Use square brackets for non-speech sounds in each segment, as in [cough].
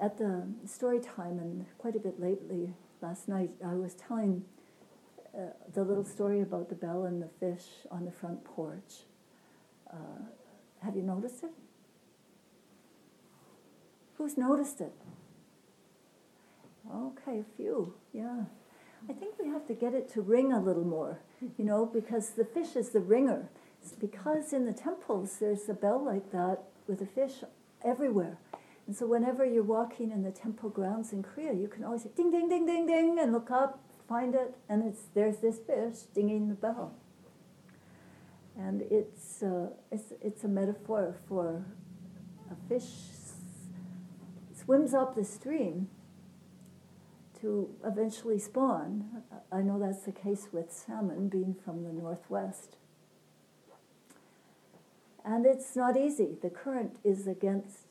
at the story time and quite a bit lately last night, I was telling uh, the little story about the bell and the fish on the front porch. Uh, have you noticed it? Who's noticed it? Okay, a few, yeah. I think we have to get it to ring a little more, you know, because the fish is the ringer. It's because in the temples there's a bell like that with a fish everywhere. And so whenever you're walking in the temple grounds in Korea, you can always say ding, ding, ding, ding, ding, and look up, find it, and it's there's this fish dinging the bell. And it's, uh, it's, it's a metaphor for a fish swims up the stream to eventually spawn. I know that's the case with salmon being from the northwest. And it's not easy. The current is against,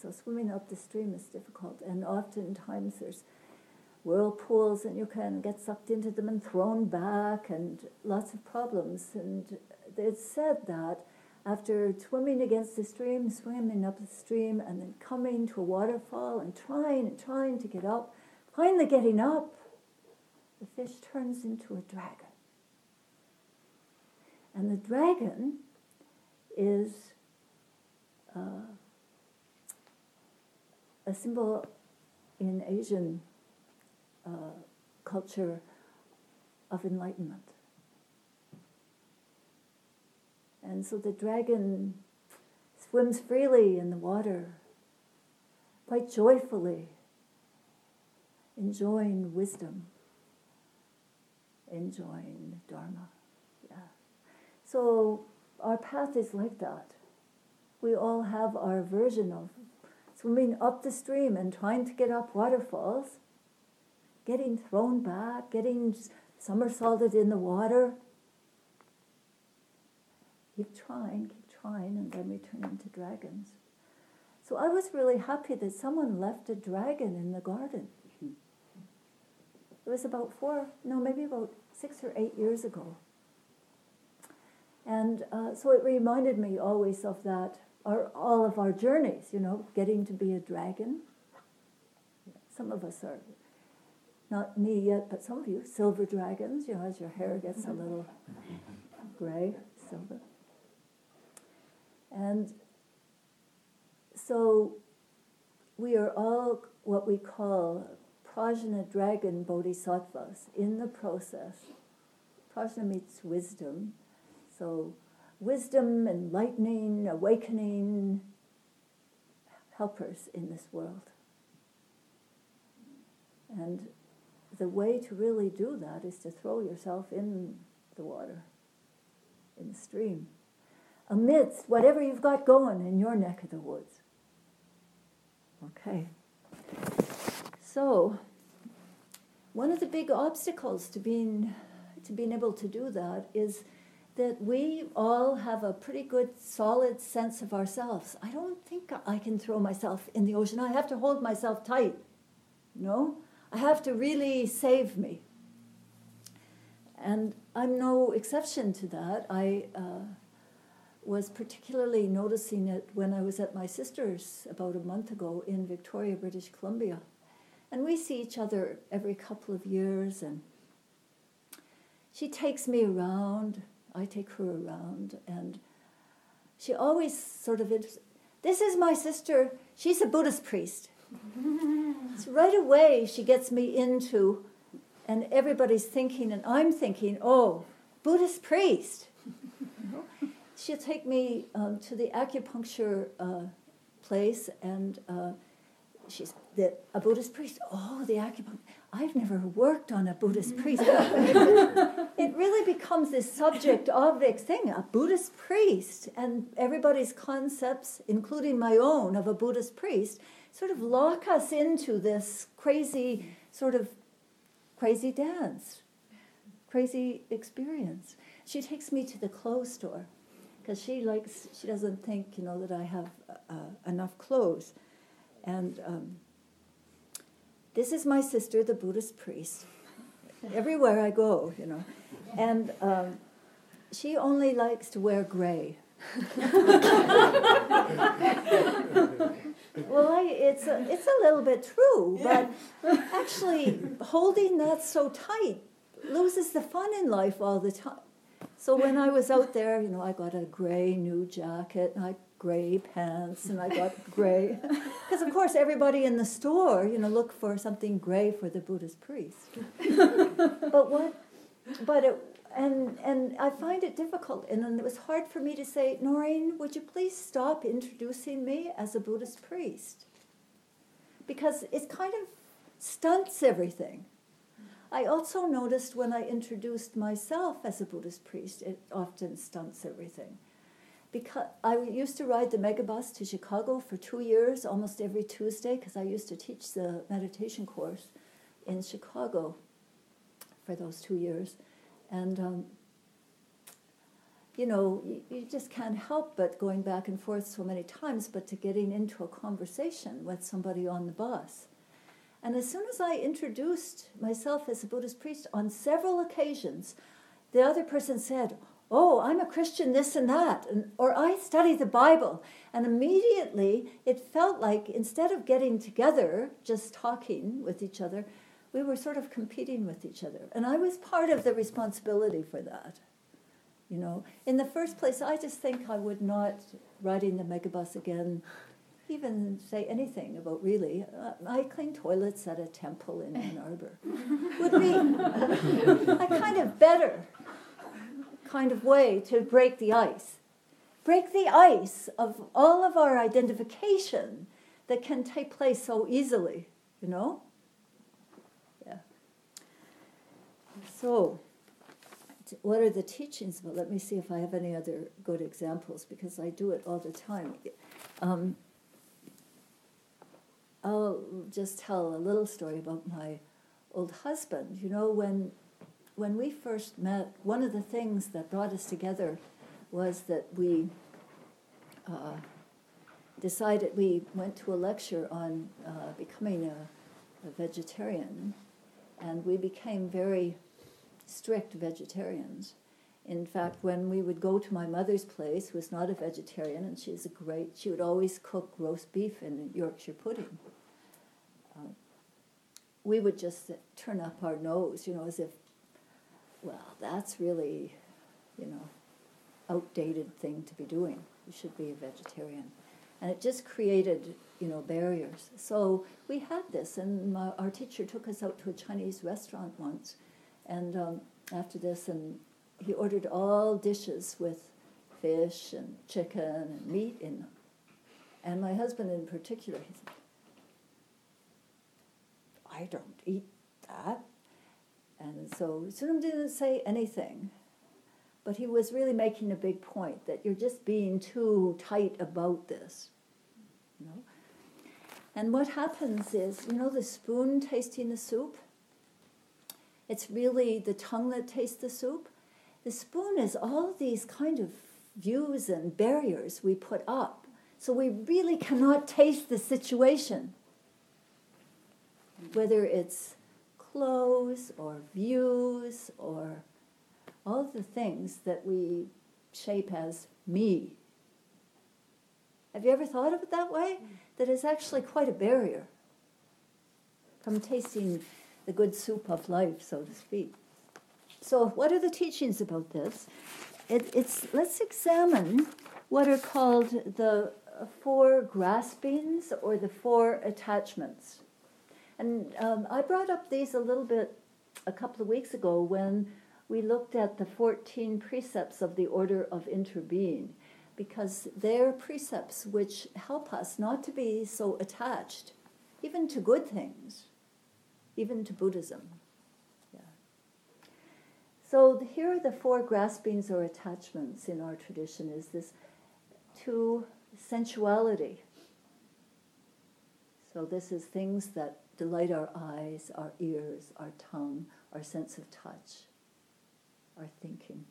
so swimming up the stream is difficult. And oftentimes there's whirlpools and you can get sucked into them and thrown back and lots of problems. And it's said that after swimming against the stream, swimming up the stream, and then coming to a waterfall and trying and trying to get up, finally getting up, the fish turns into a dragon. And the dragon is uh, a symbol in Asian uh, culture of enlightenment. And so the dragon swims freely in the water, quite joyfully, enjoying wisdom, enjoying Dharma. Yeah. So our path is like that. We all have our version of swimming up the stream and trying to get up waterfalls, getting thrown back, getting somersaulted in the water, keep trying, keep trying, and then we turn into dragons. So I was really happy that someone left a dragon in the garden. It was about four, no, maybe about six or eight years ago. And uh, so it reminded me always of that, our, all of our journeys, you know, getting to be a dragon. Some of us are, not me yet, but some of you, silver dragons, you know, as your hair gets a little [laughs] gray, silver. And so we are all what we call prajna dragon bodhisattvas in the process. Prajna means wisdom. So wisdom, enlightening, awakening helpers in this world. And the way to really do that is to throw yourself in the water, in the stream amidst whatever you've got going in your neck of the woods. Okay. So, one of the big obstacles to being to being able to do that is that we all have a pretty good solid sense of ourselves. I don't think I can throw myself in the ocean. I have to hold myself tight. No? I have to really save me. And I'm no exception to that. I uh, was particularly noticing it when I was at my sister's about a month ago in Victoria, British Columbia. And we see each other every couple of years, and she takes me around, I take her around, and she always sort of, this is my sister, she's a Buddhist priest. so right away, she gets me into, and everybody's thinking, and I'm thinking, oh, Buddhist priest she'll take me um, to the acupuncture uh, place, and uh, she's the, a Buddhist priest. Oh, the acupuncture. I've never worked on a Buddhist priest. [laughs] it really becomes this subject object thing, a Buddhist priest, and everybody's concepts, including my own of a Buddhist priest, sort of lock us into this crazy sort of crazy dance, crazy experience. She takes me to the clothes store because she likes she doesn't think you know that I have uh, enough clothes, and um, this is my sister, the Buddhist priest. Everywhere I go, you know, and um, she only likes to wear gray. [laughs] well, I, it's a, it's a little bit true, but actually holding that so tight loses the fun in life all the time. So when I was out there, you know, I got a gray new jacket and I gray pants and I [laughs] got gray because of course everybody in the store, you know, look for something gray for the Buddhist priest. [laughs] but what but it and and I find it difficult and then it was hard for me to say, Noreen, would you please stop introducing me as a Buddhist priest? Because it kind of stunts everything. I also noticed when I introduced myself as a Buddhist priest, it often stunts everything. Because I used to ride the megabus to Chicago for two years, almost every Tuesday, because I used to teach the meditation course in Chicago for those two years. And, um, you know, you, you just can't help but going back and forth so many times, but to getting into a conversation with somebody on the bus. And as soon as I introduced myself as a Buddhist priest on several occasions, the other person said, Oh, I'm a Christian, this and that, and, or I study the Bible. And immediately it felt like instead of getting together, just talking with each other, we were sort of competing with each other. And I was part of the responsibility for that. You know, in the first place, I just think I would not riding the megabus again even say anything about really. Uh, I clean toilets at a temple in Ann Arbor. Would be [laughs] a kind of better kind of way to break the ice. Break the ice of all of our identification that can take place so easily, you know? Yeah. So, what are the teachings about? Let me see if I have any other good examples because I do it all the time. Um, I'll just tell a little story about my old husband. You know, when when we first met, one of the things that brought us together was that we uh, decided we went to a lecture on uh, becoming a, a vegetarian, and we became very strict vegetarians. In fact, when we would go to my mother's place, who was not a vegetarian, and she's a great, she would always cook roast beef and Yorkshire pudding. Uh, we would just turn up our nose, you know, as if, well, that's really, you know, outdated thing to be doing. You should be a vegetarian. And it just created, you know, barriers. So we had this, and my, our teacher took us out to a Chinese restaurant once, and um, after this, and he ordered all dishes with fish and chicken and meat in them. And my husband, in particular, he said, I don't eat that. And so Sunim didn't say anything, but he was really making a big point that you're just being too tight about this. You know? And what happens is, you know, the spoon tasting the soup? It's really the tongue that tastes the soup. The spoon is all these kind of views and barriers we put up. So we really cannot taste the situation whether it's clothes or views or all the things that we shape as me. Have you ever thought of it that way? That is actually quite a barrier from tasting the good soup of life, so to speak. So, what are the teachings about this? It, it's let's examine what are called the four graspings or the four attachments. And um, I brought up these a little bit a couple of weeks ago when we looked at the 14 precepts of the order of interbeing, because they're precepts which help us not to be so attached, even to good things, even to Buddhism. So here are the four graspings or attachments in our tradition is this to sensuality. So this is things that delight our eyes, our ears, our tongue, our sense of touch, our thinking.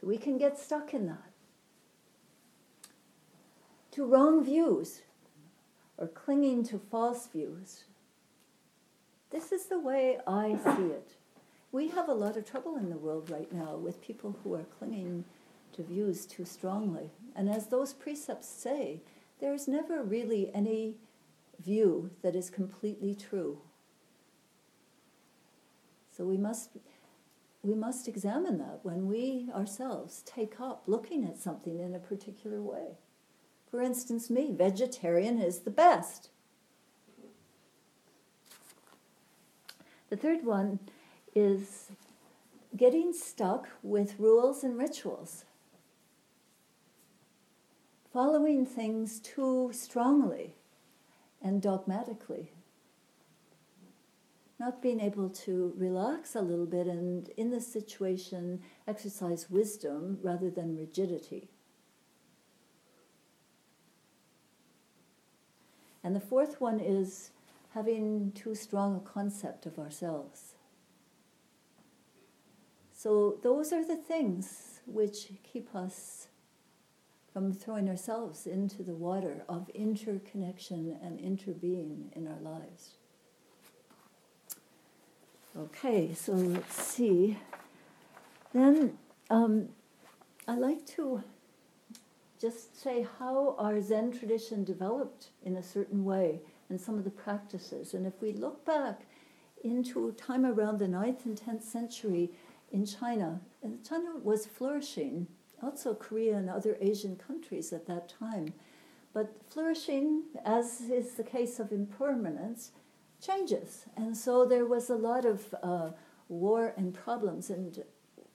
So we can get stuck in that. To wrong views or clinging to false views. This is the way I see it. We have a lot of trouble in the world right now with people who are clinging to views too strongly. And as those precepts say, there's never really any view that is completely true. So we must we must examine that when we ourselves take up looking at something in a particular way. For instance, me, vegetarian is the best. The third one is getting stuck with rules and rituals. Following things too strongly and dogmatically. Not being able to relax a little bit and, in this situation, exercise wisdom rather than rigidity. And the fourth one is having too strong a concept of ourselves. So, those are the things which keep us from throwing ourselves into the water of interconnection and interbeing in our lives. Okay, so let's see. Then um, I like to just say how our Zen tradition developed in a certain way and some of the practices. And if we look back into time around the 9th and 10th century in China, and China was flourishing also Korea and other Asian countries at that time. But flourishing, as is the case of impermanence, changes. And so there was a lot of uh, war and problems. And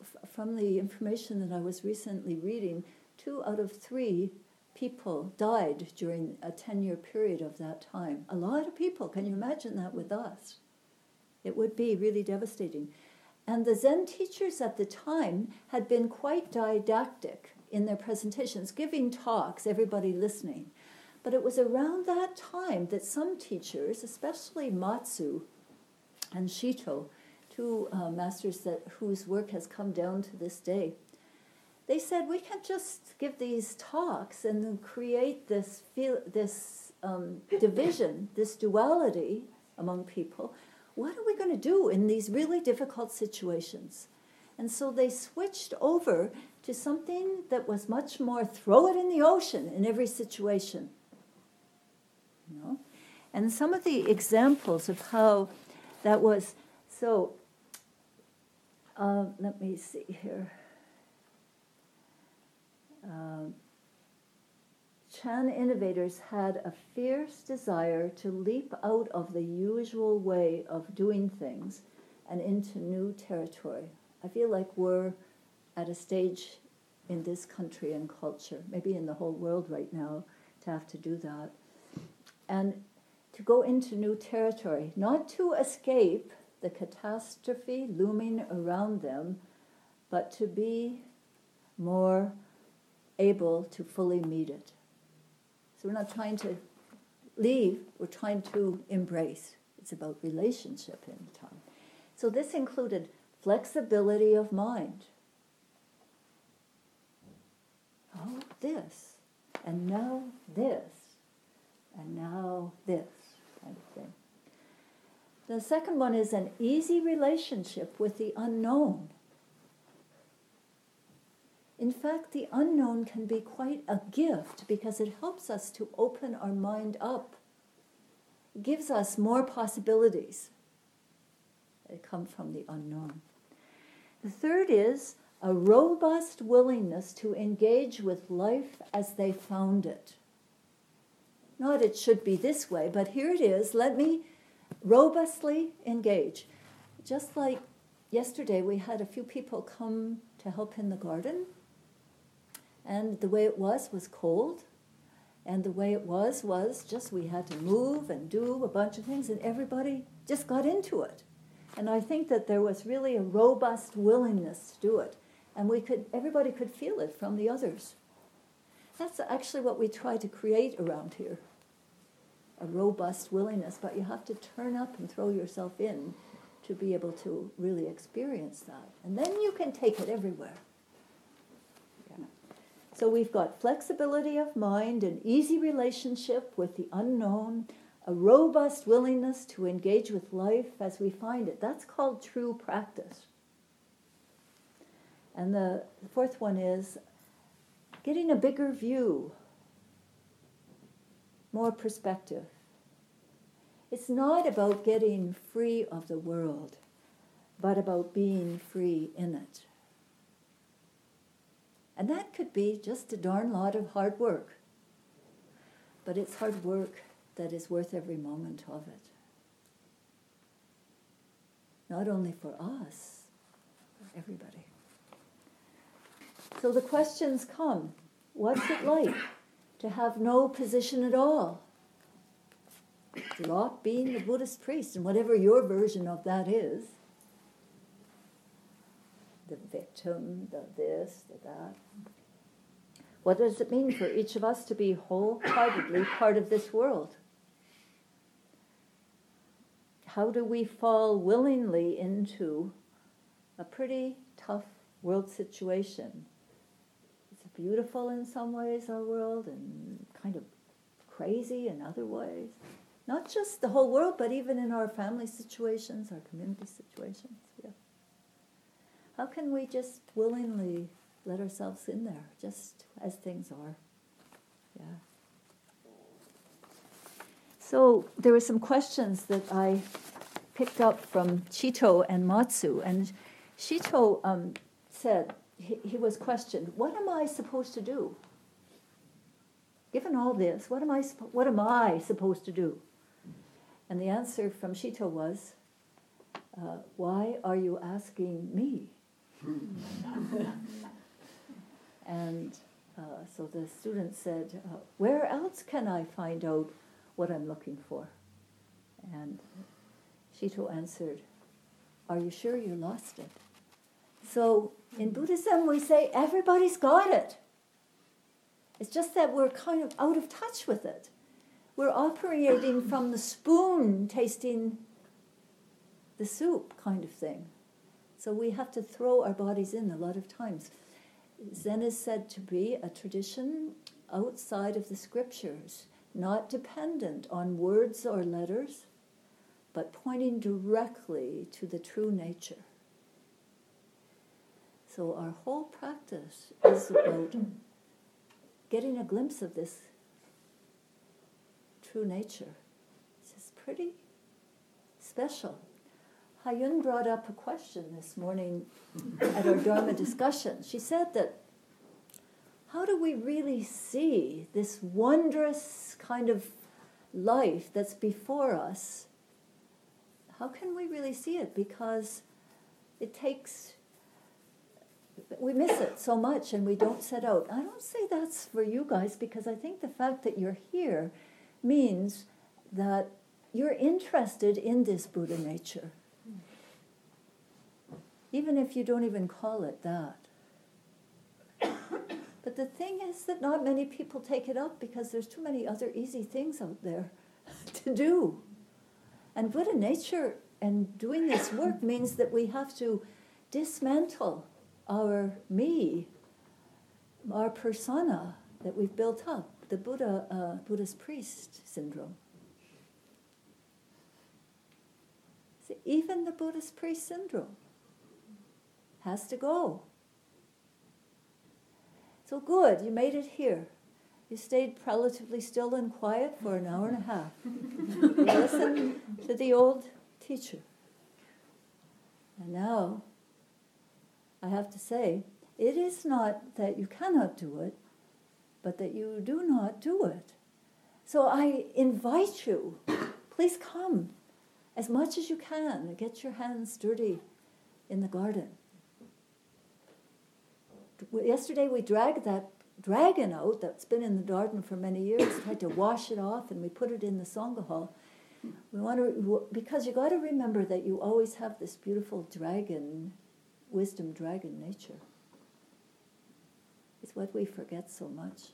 f- from the information that I was recently reading, two out of three people died during a 10 year period of that time. A lot of people. Can you imagine that with us? It would be really devastating. And the Zen teachers at the time had been quite didactic in their presentations, giving talks, everybody listening. But it was around that time that some teachers, especially Matsu and Shito, two uh, masters that, whose work has come down to this day, they said we can't just give these talks and create this feel, this um, division, this duality among people what are we going to do in these really difficult situations? And so they switched over to something that was much more throw it in the ocean in every situation. You know? And some of the examples of how that was so, uh, let me see here. Uh, Chan innovators had a fierce desire to leap out of the usual way of doing things and into new territory. I feel like we're at a stage in this country and culture, maybe in the whole world right now, to have to do that. And to go into new territory, not to escape the catastrophe looming around them, but to be more able to fully meet it. So we're not trying to leave, we're trying to embrace. It's about relationship in time. So this included flexibility of mind. Oh, this, and now this, and now this kind of thing. The second one is an easy relationship with the unknown. In fact, the unknown can be quite a gift because it helps us to open our mind up. It gives us more possibilities that come from the unknown. The third is a robust willingness to engage with life as they found it. Not it should be this way, but here it is. Let me robustly engage. Just like yesterday, we had a few people come to help in the garden and the way it was was cold. And the way it was was just we had to move and do a bunch of things, and everybody just got into it. And I think that there was really a robust willingness to do it. And we could, everybody could feel it from the others. That's actually what we try to create around here a robust willingness, but you have to turn up and throw yourself in to be able to really experience that. And then you can take it everywhere. So we've got flexibility of mind, an easy relationship with the unknown, a robust willingness to engage with life as we find it. That's called true practice. And the fourth one is getting a bigger view. more perspective. It's not about getting free of the world, but about being free in it. And that could be just a darn lot of hard work. But it's hard work that is worth every moment of it. Not only for us, for everybody. So the questions come what's it like to have no position at all? Drop being the Buddhist priest, and whatever your version of that is the victim, the this, the that. What does it mean for each of us to be wholeheartedly part of this world? How do we fall willingly into a pretty tough world situation? It's beautiful in some ways, our world, and kind of crazy in other ways. Not just the whole world, but even in our family situations, our community situations. How can we just willingly let ourselves in there, just as things are? Yeah. So there were some questions that I picked up from Chito and Matsu, and Chito um, said he, he was questioned, "What am I supposed to do? Given all this, what am I what am I supposed to do?" And the answer from Chito was, uh, "Why are you asking me?" [laughs] and uh, so the student said, uh, Where else can I find out what I'm looking for? And Shito answered, Are you sure you lost it? So in Buddhism, we say everybody's got it. It's just that we're kind of out of touch with it. We're operating from the spoon tasting the soup kind of thing. So we have to throw our bodies in a lot of times. Zen is said to be a tradition outside of the scriptures, not dependent on words or letters, but pointing directly to the true nature. So our whole practice is about getting a glimpse of this true nature. It's pretty special. Hayun brought up a question this morning at our Dharma discussion. She said that how do we really see this wondrous kind of life that's before us? How can we really see it? Because it takes, we miss it so much and we don't set out. I don't say that's for you guys because I think the fact that you're here means that you're interested in this Buddha nature even if you don't even call it that. But the thing is that not many people take it up because there's too many other easy things out there [laughs] to do. And Buddha nature and doing this work means that we have to dismantle our me, our persona that we've built up, the Buddha, uh, Buddhist priest syndrome. See, even the Buddhist priest syndrome has to go. So good, you made it here. You stayed relatively still and quiet for an hour and a half. you listened to the old teacher. And now, I have to say, it is not that you cannot do it, but that you do not do it. So I invite you, please come as much as you can get your hands dirty in the garden yesterday we dragged that dragon out that's been in the garden for many years, tried to wash it off, and we put it in the Sangha hall. We want to, because you got to remember that you always have this beautiful dragon, wisdom dragon nature. It's what we forget so much.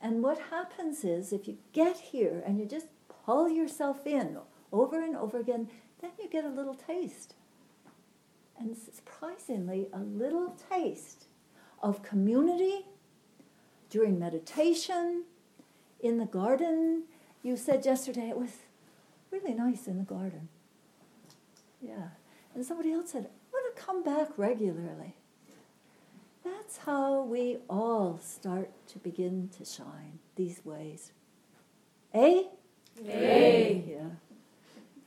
And what happens is if you get here and you just pull yourself in over and over again, then you get a little taste. And surprisingly, a little taste of community during meditation, in the garden. You said yesterday it was really nice in the garden. Yeah. And somebody else said, I want to come back regularly. That's how we all start to begin to shine these ways. Eh? Eh. Yeah.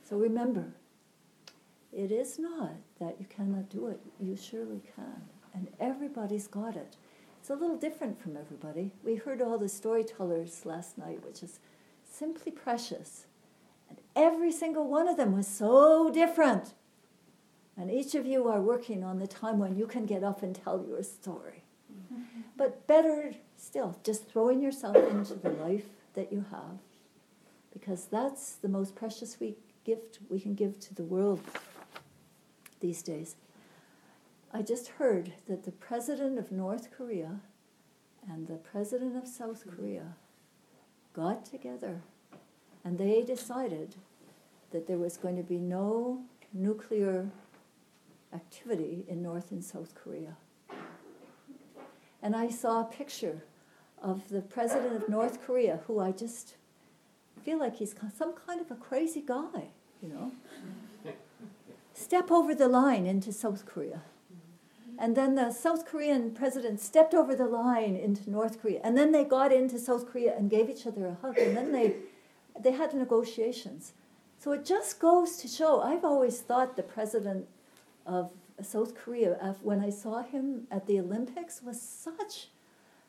So remember, it is not that you cannot do it. You surely can. And everybody's got it. It's a little different from everybody. We heard all the storytellers last night, which is simply precious. And every single one of them was so different. And each of you are working on the time when you can get up and tell your story. Mm-hmm. But better still, just throwing yourself into the life that you have, because that's the most precious we, gift we can give to the world these days. I just heard that the president of North Korea and the president of South Korea got together and they decided that there was going to be no nuclear activity in North and South Korea. And I saw a picture of the president of North Korea, who I just feel like he's some kind of a crazy guy, you know, [laughs] step over the line into South Korea. And then the South Korean president stepped over the line into North Korea. And then they got into South Korea and gave each other a hug. And then they, they had negotiations. So it just goes to show I've always thought the president of South Korea, when I saw him at the Olympics, was such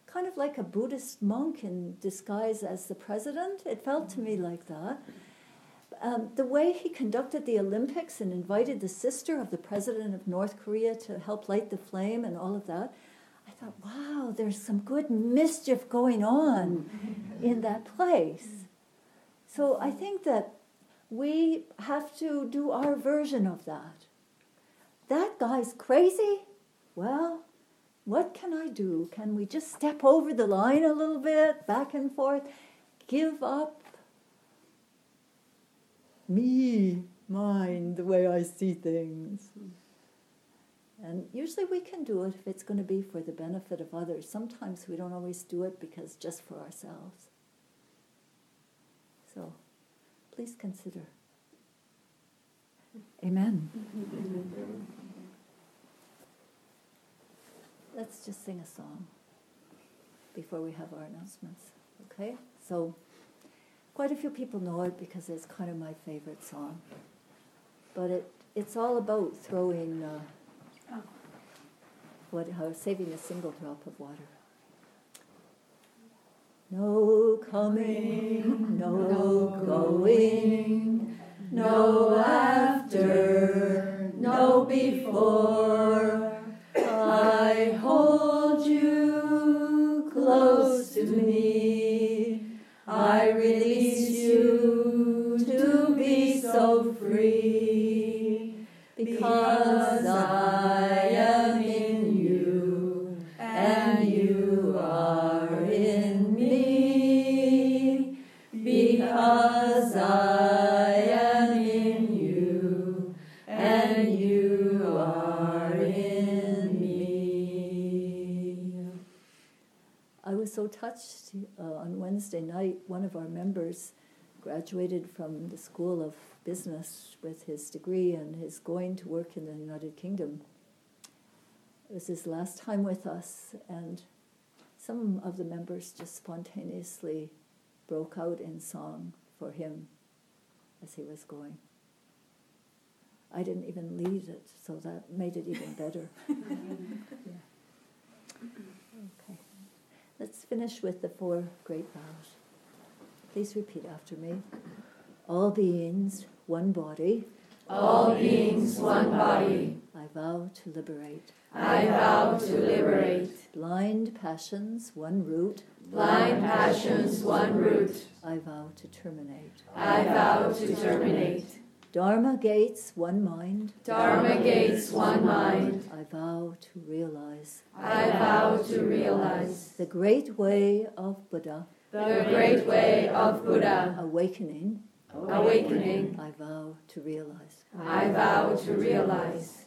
kind of like a Buddhist monk in disguise as the president. It felt to me like that. Um, the way he conducted the Olympics and invited the sister of the president of North Korea to help light the flame and all of that, I thought, wow, there's some good mischief going on in that place. So I think that we have to do our version of that. That guy's crazy? Well, what can I do? Can we just step over the line a little bit, back and forth, give up me, mine, the way I see things. And usually we can do it if it's going to be for the benefit of others. Sometimes we don't always do it because just for ourselves. So please consider. Amen. Let's just sing a song before we have our announcements. Okay? So quite a few people know it because it's kind of my favorite song. But it, it's all about throwing, uh, what, how, saving a single drop of water. No coming, no going, no after, no before. I hold you close to me. Because I am in you and you are in me because I am in you and you are in me. I was so touched uh, on Wednesday night. One of our members graduated from the School of Business with his degree and is going to work in the United Kingdom. It was his last time with us, and some of the members just spontaneously broke out in song for him as he was going. I didn't even lead it, so that made it even better. [laughs] yeah. Okay. Let's finish with the four great vows. Please repeat after me. All beings, one body. All beings, one body. I vow to liberate. I vow to liberate. Blind passions, one root. Blind passions, one root. I vow to terminate. I vow to terminate. Dharma gates, one mind. Dharma gates, one mind. I vow to realize. I vow to realize. The great way of Buddha. The great way of Buddha. Awakening. Awakening. I vow to realize. I vow to realize.